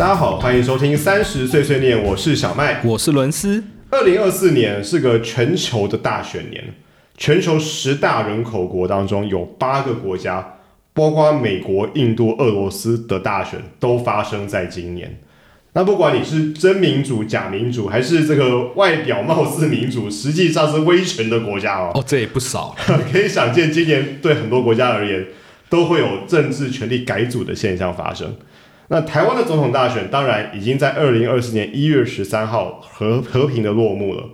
大家好，欢迎收听三十岁碎念，我是小麦。我是伦斯。二零二四年是个全球的大选年，全球十大人口国当中有八个国家，包括美国、印度、俄罗斯的大选都发生在今年。那不管你是真民主、假民主，还是这个外表貌似民主，实际上是威权的国家哦，哦，这也不少。可以想见，今年对很多国家而言，都会有政治权力改组的现象发生。那台湾的总统大选，当然已经在二零二四年一月十三号和和平的落幕了。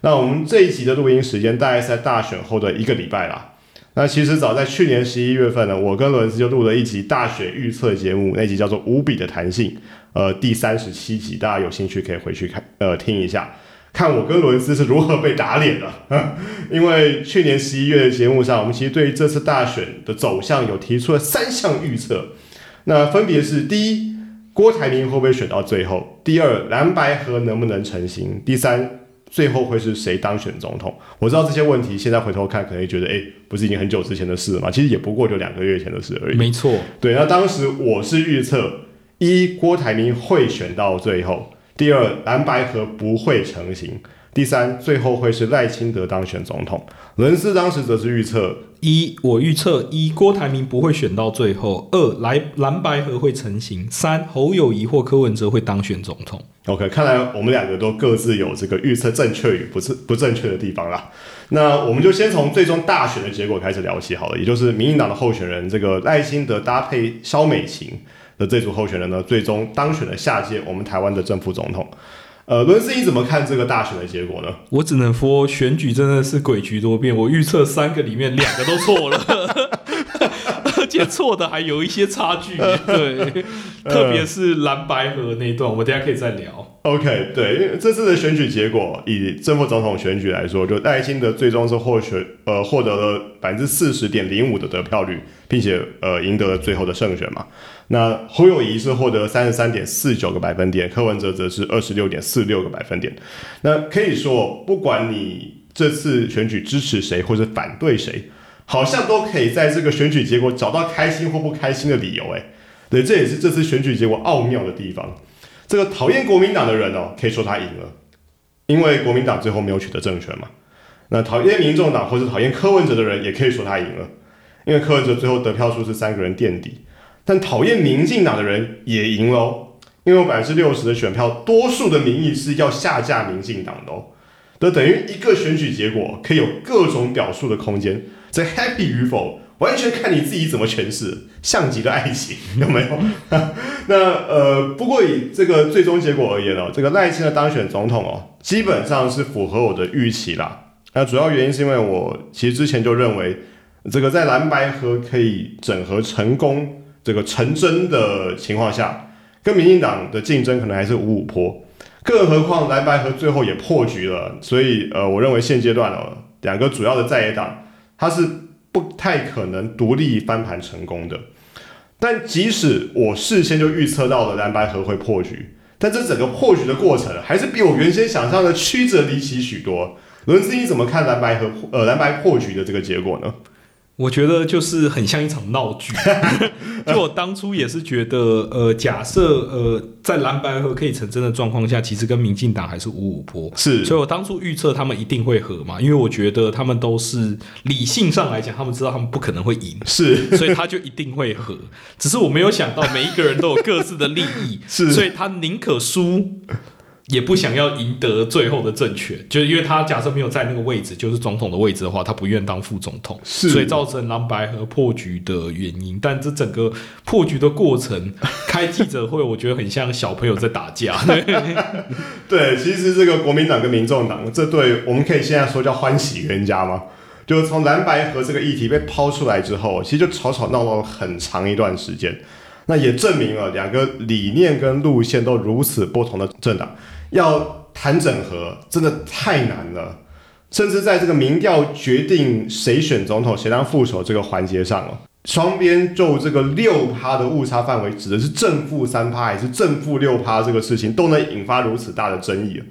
那我们这一集的录音时间，大概是在大选后的一个礼拜啦。那其实早在去年十一月份呢，我跟伦斯就录了一集大选预测节目，那集叫做《无比的弹性》，呃，第三十七集，大家有兴趣可以回去看，呃，听一下，看我跟伦斯是如何被打脸的。因为去年十一月的节目上，我们其实对于这次大选的走向有提出了三项预测。那分别是：第一，郭台铭会不会选到最后？第二，蓝白河能不能成型？第三，最后会是谁当选总统？我知道这些问题，现在回头看，可能觉得，哎，不是已经很久之前的事了吗？其实也不过就两个月前的事而已。没错，对。那当时我是预测，一，郭台铭会选到最后；第二，蓝白河不会成型。第三，最后会是赖清德当选总统。伦斯当时则是预测：一，我预测一郭台铭不会选到最后；二，蓝蓝白河会成型；三，侯友谊或柯文哲会当选总统。OK，看来我们两个都各自有这个预测正确与不是不正确的地方啦。那我们就先从最终大选的结果开始聊起好了，也就是民进党的候选人这个赖清德搭配萧美琴的这组候选人呢，最终当选了下届我们台湾的正副总统。呃，伦斯，你怎么看这个大选的结果呢？我只能说，选举真的是诡谲多变。我预测三个里面两个都错了，而且错的还有一些差距。对，特别是蓝白河那一段，我们等下可以再聊。OK，对，因为这次的选举结果，以正副总统选举来说，就赖清德最终是获选，呃，获得了百分之四十点零五的得票率，并且呃赢得了最后的胜选嘛。那侯友谊是获得三十三点四九个百分点，柯文哲则是二十六点四六个百分点。那可以说，不管你这次选举支持谁或者反对谁，好像都可以在这个选举结果找到开心或不开心的理由。诶，对，这也是这次选举结果奥妙的地方。这个讨厌国民党的人哦，可以说他赢了，因为国民党最后没有取得政权嘛。那讨厌民众党或者讨厌柯文哲的人，也可以说他赢了，因为柯文哲最后得票数是三个人垫底。但讨厌民进党的人也赢喽，因为百分之六十的选票，多数的民意是要下架民进党的哦。都等于一个选举结果可以有各种表述的空间，这 happy 与否。完全看你自己怎么诠释，像极了爱情，有没有？那呃，不过以这个最终结果而言哦，这个赖清德当选总统哦，基本上是符合我的预期啦。那主要原因是因为我其实之前就认为，这个在蓝白河可以整合成功、这个成真的情况下，跟民进党的竞争可能还是五五坡。更何况蓝白河最后也破局了，所以呃，我认为现阶段哦，两个主要的在野党，它是。不太可能独立翻盘成功的，但即使我事先就预测到了蓝白河会破局，但这整个破局的过程还是比我原先想象的曲折离奇许多。轮子，你怎么看蓝白河呃蓝白破局的这个结果呢？我觉得就是很像一场闹剧。就我当初也是觉得，呃，假设呃在蓝白河可以成真的状况下，其实跟民进党还是五五坡。是，所以我当初预测他们一定会合嘛，因为我觉得他们都是理性上来讲，他们知道他们不可能会赢，是，所以他就一定会合。只是我没有想到，每一个人都有各自的利益，是，所以他宁可输。也不想要赢得最后的政权，就是因为他假设没有在那个位置，就是总统的位置的话，他不愿当副总统，所以造成蓝白和破局的原因。但这整个破局的过程，开记者会，我觉得很像小朋友在打架。对，其实这个国民党跟民众党这对，我们可以现在说叫欢喜冤家吗？就从蓝白和这个议题被抛出来之后，其实就吵吵闹闹了很长一段时间。那也证明了两个理念跟路线都如此不同的政党。要谈整合真的太难了，甚至在这个民调决定谁选总统、谁当副手这个环节上哦，双边就这个六趴的误差范围，指的是正负三趴还是正负六趴这个事情，都能引发如此大的争议。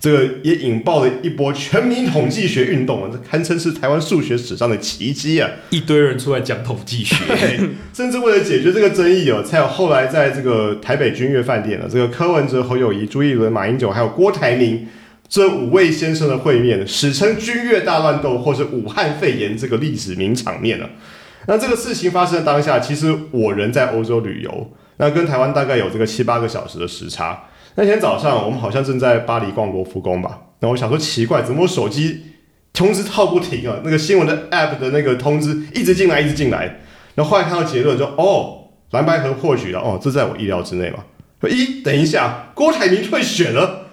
这个也引爆了一波全民统计学运动啊，这堪称是台湾数学史上的奇迹啊！一堆人出来讲统计学，甚至为了解决这个争议哦，才有后来在这个台北君悦饭店的这个柯文哲、侯友谊、朱一伦、马英九还有郭台铭这五位先生的会面，史称君悦大乱斗或是武汉肺炎这个历史名场面了。那这个事情发生的当下，其实我人在欧洲旅游，那跟台湾大概有这个七八个小时的时差。那天早上，我们好像正在巴黎逛罗浮宫吧。然后我想说奇怪，怎么我手机通知套不停啊？那个新闻的 app 的那个通知一直进来，一直进来。然后后来看到结论，说哦，蓝白河破局了。哦，这在我意料之内嘛。一等一下，郭台铭退选了。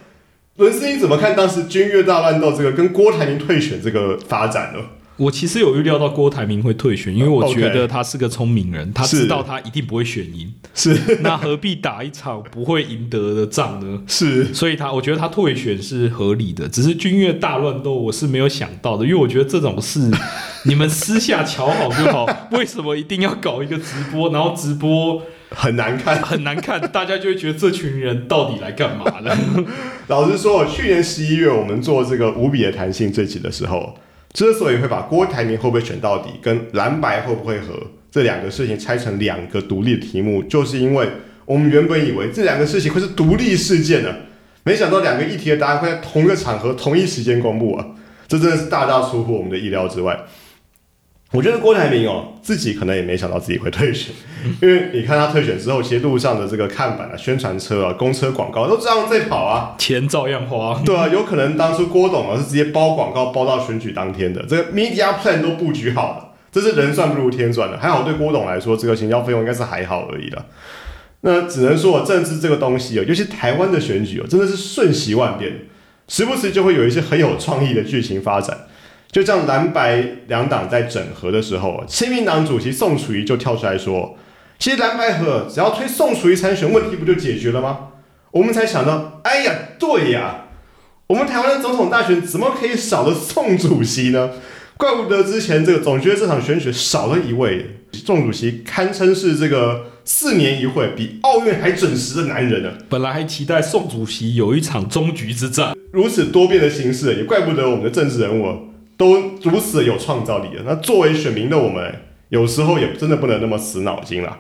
伦斯，你怎么看当时军乐大乱斗这个跟郭台铭退选这个发展呢？我其实有预料到郭台铭会退选，因为我觉得他是个聪明人，他知道他一定不会选赢，是 那何必打一场不会赢得的仗呢？是，所以他我觉得他退选是合理的，只是军乐大乱斗我是没有想到的，因为我觉得这种事 你们私下瞧好就好，为什么一定要搞一个直播，然后直播很难看，很难看，大家就会觉得这群人到底来干嘛呢？老实说，去年十一月我们做这个无比的弹性这集的时候。之所以会把郭台铭会不会选到底，跟蓝白会不会合这两个事情拆成两个独立的题目，就是因为我们原本以为这两个事情会是独立事件呢，没想到两个议题的答案会在同一个场合、同一时间公布啊，这真的是大大出乎我们的意料之外。我觉得郭台铭哦，自己可能也没想到自己会退选，因为你看他退选之后，其实路上的这个看板啊、宣传车啊、公车广告都照样在跑啊，钱照样花。对啊，有可能当初郭董啊是直接包广告包到选举当天的，这个 media plan 都布局好了，这是人算不如天算的。还好对郭董来说，这个行销费用应该是还好而已了。那只能说政治这个东西哦，尤其台湾的选举哦，真的是瞬息万变，时不时就会有一些很有创意的剧情发展。就这样，蓝白两党在整合的时候，亲民党主席宋楚瑜就跳出来说：“其实蓝白合只要推宋楚瑜参选，问题不就解决了吗？”我们才想到，哎呀，对呀，我们台湾的总统大选怎么可以少了宋主席呢？怪不得之前这个总觉得这场选举少了一位宋主席，堪称是这个四年一会，比奥运还准时的男人呢。本来还期待宋主席有一场终局之战，如此多变的形式，也怪不得我们的政治人物。都如此有创造力了，那作为选民的我们，有时候也真的不能那么死脑筋了。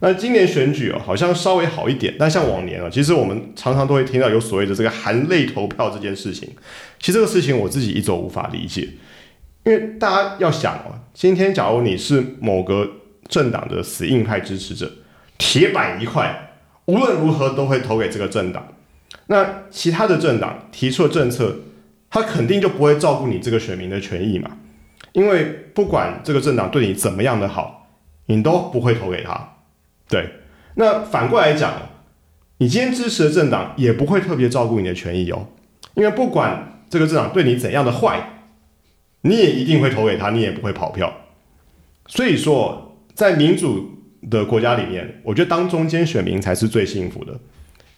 那今年选举哦，好像稍微好一点，但像往年啊，其实我们常常都会听到有所谓的这个含泪投票这件事情。其实这个事情我自己一直无法理解，因为大家要想哦，今天假如你是某个政党的死硬派支持者，铁板一块，无论如何都会投给这个政党。那其他的政党提出的政策。他肯定就不会照顾你这个选民的权益嘛，因为不管这个政党对你怎么样的好，你都不会投给他。对，那反过来讲，你今天支持的政党也不会特别照顾你的权益哦，因为不管这个政党对你怎样的坏，你也一定会投给他，你也不会跑票。所以说，在民主的国家里面，我觉得当中间选民才是最幸福的，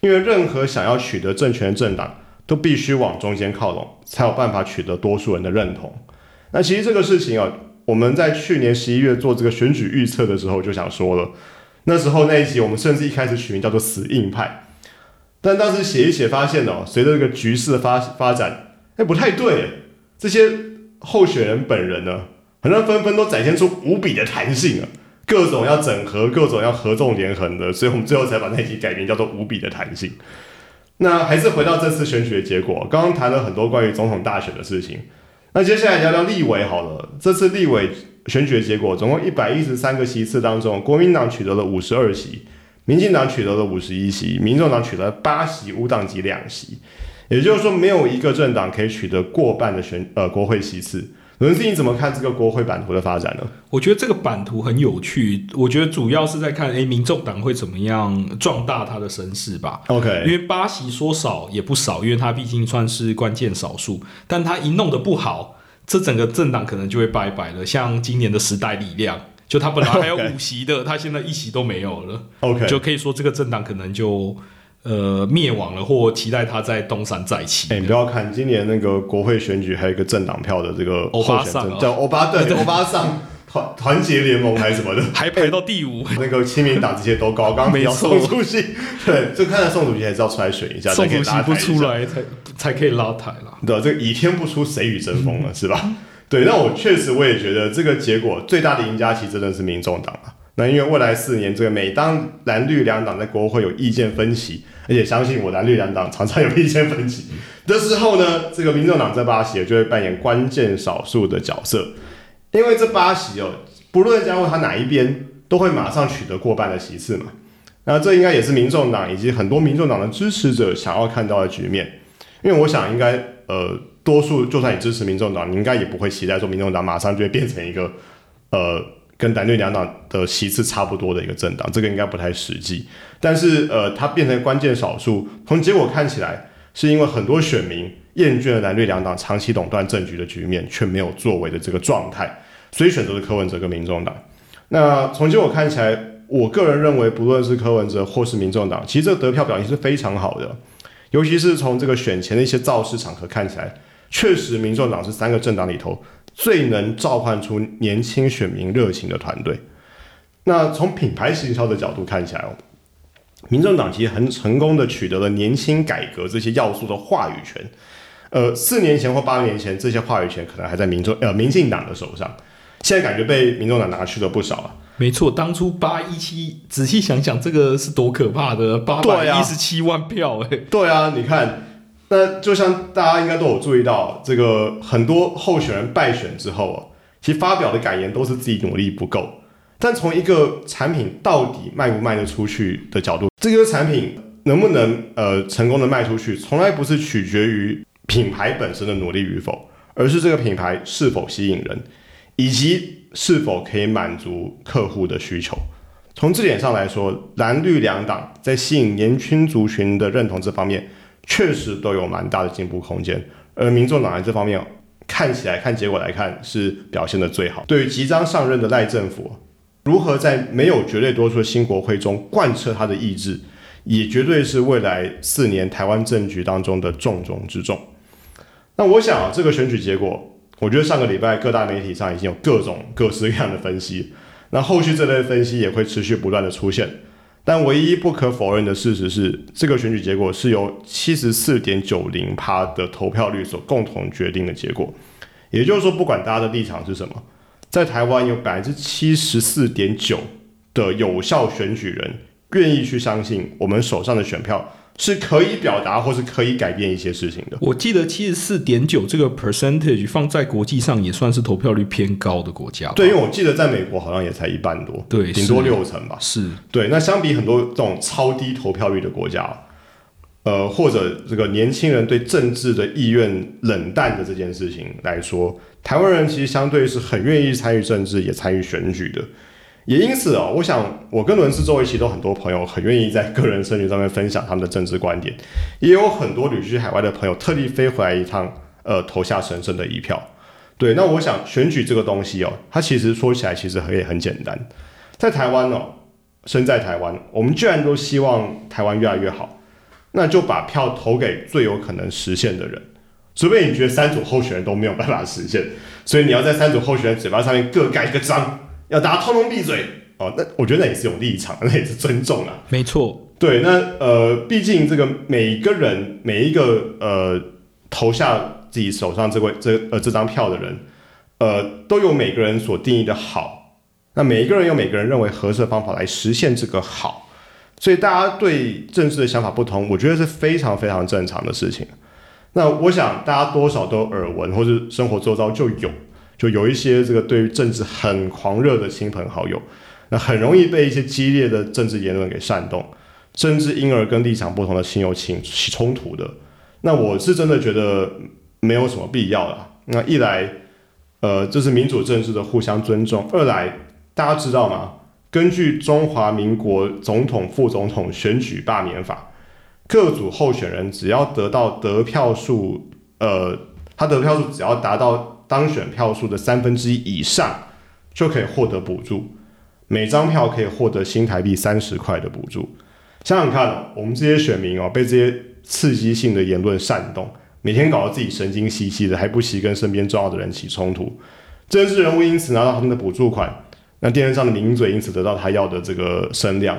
因为任何想要取得政权的政党。都必须往中间靠拢，才有办法取得多数人的认同。那其实这个事情啊，我们在去年十一月做这个选举预测的时候就想说了。那时候那一集我们甚至一开始取名叫做“死硬派”，但当时写一写发现哦，随着这个局势的发发展，哎，不太对。这些候选人本人呢，好像纷纷都展现出无比的弹性啊，各种要整合，各种要合纵连横的，所以我们最后才把那集改名叫做“无比的弹性”。那还是回到这次选举的结果。刚刚谈了很多关于总统大选的事情，那接下来聊聊立委好了。这次立委选举的结果，总共一百一十三个席次当中，国民党取得了五十二席，民进党取得了五十一席，民众党取得八席，无党籍两席。也就是说，没有一个政党可以取得过半的选呃国会席次。伦斯，你怎么看这个国会版图的发展呢？我觉得这个版图很有趣。我觉得主要是在看，哎，民众党会怎么样壮大他的声势吧。OK，因为八席说少也不少，因为他毕竟算是关键少数。但他一弄得不好，这整个政党可能就会拜拜了。像今年的时代力量，就他本来还有五席的，他现在一席都没有了。OK，就可以说这个政党可能就。呃，灭亡了，或期待他在东山再起。哎，你不要看今年那个国会选举，还有一个政党票的这个欧巴桑，叫欧巴 对欧巴桑，团团结联盟还是什么的，还排到第五。那个亲民党这些都高，刚刚提到宋主席，对，就看到宋主席还是要出来选一下，宋主席不出来才才可以拉台了。对，这个倚天不出，谁与争锋了，是吧？对，那我确实我也觉得这个结果最大的赢家其实真的是民众党啊。那因为未来四年，这个每当蓝绿两党在国会有意见分歧，而且相信我，蓝绿两党常常有意见分歧的时候呢，这个民众党这八席就会扮演关键少数的角色。因为这八席哦，不论加入他哪一边，都会马上取得过半的席次嘛。那这应该也是民众党以及很多民众党的支持者想要看到的局面。因为我想，应该呃，多数就算你支持民众党，你应该也不会期待说民众党马上就会变成一个呃。跟蓝绿两党的席次差不多的一个政党，这个应该不太实际。但是，呃，它变成关键少数，从结果看起来，是因为很多选民厌倦了蓝绿两党长期垄断政局的局面，却没有作为的这个状态，所以选择了柯文哲跟民众党。那从结果看起来，我个人认为，不论是柯文哲或是民众党，其实这个得票表现是非常好的，尤其是从这个选前的一些造势场合看起来，确实民众党是三个政党里头。最能召唤出年轻选民热情的团队。那从品牌行销的角度看起来哦，民政党其实很成功的取得了年轻改革这些要素的话语权。呃，四年前或八年前，这些话语权可能还在民众呃民进党的手上，现在感觉被民众党拿去了不少啊。没错，当初八一七，仔细想想，这个是多可怕的八百一十七万票哎。对啊，你看。那就像大家应该都有注意到，这个很多候选人败选之后啊，其实发表的感言都是自己努力不够。但从一个产品到底卖不卖得出去的角度，这个产品能不能呃成功的卖出去，从来不是取决于品牌本身的努力与否，而是这个品牌是否吸引人，以及是否可以满足客户的需求。从这点上来说，蓝绿两党在吸引年轻族群的认同这方面。确实都有蛮大的进步空间，而民众党在这方面看起来看结果来看是表现的最好。对于即将上任的赖政府，如何在没有绝对多数的新国会中贯彻他的意志，也绝对是未来四年台湾政局当中的重中之重。那我想啊，这个选举结果，我觉得上个礼拜各大媒体上已经有各种各式各样的分析，那后续这类分析也会持续不断的出现。但唯一不可否认的事实是，这个选举结果是由七十四点九零趴的投票率所共同决定的结果。也就是说，不管大家的立场是什么，在台湾有百分之七十四点九的有效选举人愿意去相信我们手上的选票。是可以表达或是可以改变一些事情的。我记得七十四点九这个 percentage 放在国际上也算是投票率偏高的国家。对，因为我记得在美国好像也才一半多，对，顶多六成吧。是对。那相比很多这种超低投票率的国家，呃，或者这个年轻人对政治的意愿冷淡的这件事情来说，台湾人其实相对是很愿意参与政治，也参与选举的。也因此哦，我想我跟伦斯周围其实都很多朋友很愿意在个人社群上面分享他们的政治观点，也有很多旅居海外的朋友特地飞回来一趟，呃，投下神圣的一票。对，那我想选举这个东西哦，它其实说起来其实也很简单，在台湾哦，身在台湾，我们居然都希望台湾越来越好，那就把票投给最有可能实现的人，除非你觉得三组候选人都没有办法实现，所以你要在三组候选人嘴巴上面各盖一个章。要大家通通闭嘴哦，那我觉得那也是有立场，那也是尊重啊。没错，对，那呃，毕竟这个每一个人，每一个呃投下自己手上这位这呃这张票的人，呃，都有每个人所定义的好。那每一个人有每个人认为合适的方法来实现这个好，所以大家对政治的想法不同，我觉得是非常非常正常的事情。那我想大家多少都耳闻，或者生活周遭就有。就有一些这个对于政治很狂热的亲朋好友，那很容易被一些激烈的政治言论给煽动，甚至因而跟立场不同的亲友起起冲突的。那我是真的觉得没有什么必要了。那一来，呃，这是民主政治的互相尊重；二来，大家知道吗？根据中华民国总统、副总统选举罢免法，各组候选人只要得到得票数，呃，他得票数只要达到。当选票数的三分之一以上就可以获得补助，每张票可以获得新台币三十块的补助。想想看，我们这些选民哦，被这些刺激性的言论煽动，每天搞得自己神经兮兮的，还不惜跟身边重要的人起冲突，政治人物因此拿到他们的补助款，那电视上的名嘴因此得到他要的这个声量，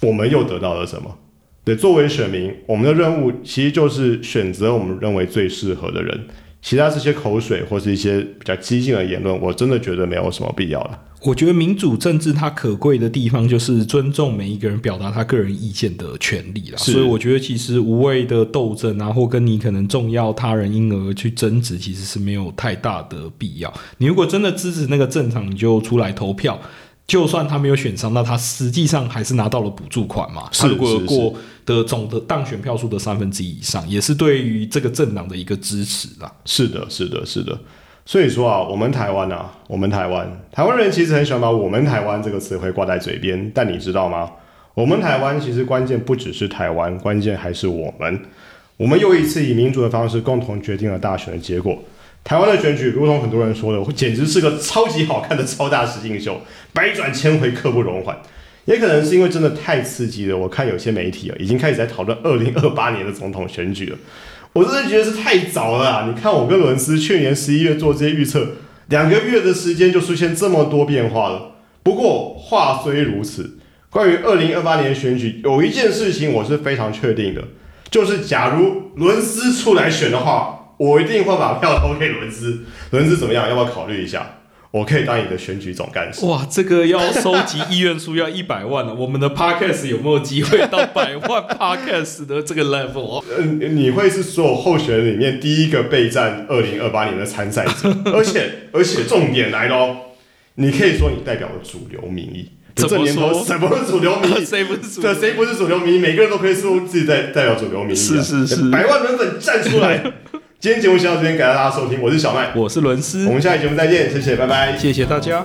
我们又得到了什么？对，作为选民，我们的任务其实就是选择我们认为最适合的人。其他这些口水或是一些比较激进的言论，我真的觉得没有什么必要了。我觉得民主政治它可贵的地方就是尊重每一个人表达他个人意见的权利啦。所以我觉得其实无谓的斗争啊，或跟你可能重要他人因而去争执，其实是没有太大的必要。你如果真的支持那个政党，你就出来投票。就算他没有选上，那他实际上还是拿到了补助款嘛？他如果过的总的当选票数的三分之一以上，也是对于这个政党的一个支持啦。是的，是的，是的。所以说啊，我们台湾啊，我们台湾，台湾人其实很喜欢把“我们台湾”这个词汇挂在嘴边，但你知道吗？我们台湾其实关键不只是台湾，关键还是我们。我们又一次以民主的方式共同决定了大选的结果。台湾的选举，如同很多人说的，简直是个超级好看的超大实境秀，百转千回，刻不容缓。也可能是因为真的太刺激了，我看有些媒体啊，已经开始在讨论二零二八年的总统选举了。我真的觉得是太早了！你看我跟伦斯去年十一月做这些预测，两个月的时间就出现这么多变化了。不过话虽如此，关于二零二八年选举，有一件事情我是非常确定的，就是假如伦斯出来选的话。我一定会把票投给伦斯，伦斯怎么样？要不要考虑一下？我可以当你的选举总干事。哇，这个要收集意愿书要一百万了。我们的 podcast 有没有机会到百万 podcast 的这个 level？嗯，你会是所有候选人里面第一个备战二零二八年的参赛者，而且而且重点来喽，你可以说你代表了主流民意。怎么说？什么主流民意？谁不是？对，谁不是主流民意？每个人都可以说自己代代表主流民意。是是是，百万人粉站出来。今天节目先到这边，感谢大家收听，我是小麦，我是伦斯，我们下期节目再见，谢谢，拜拜，谢谢大家。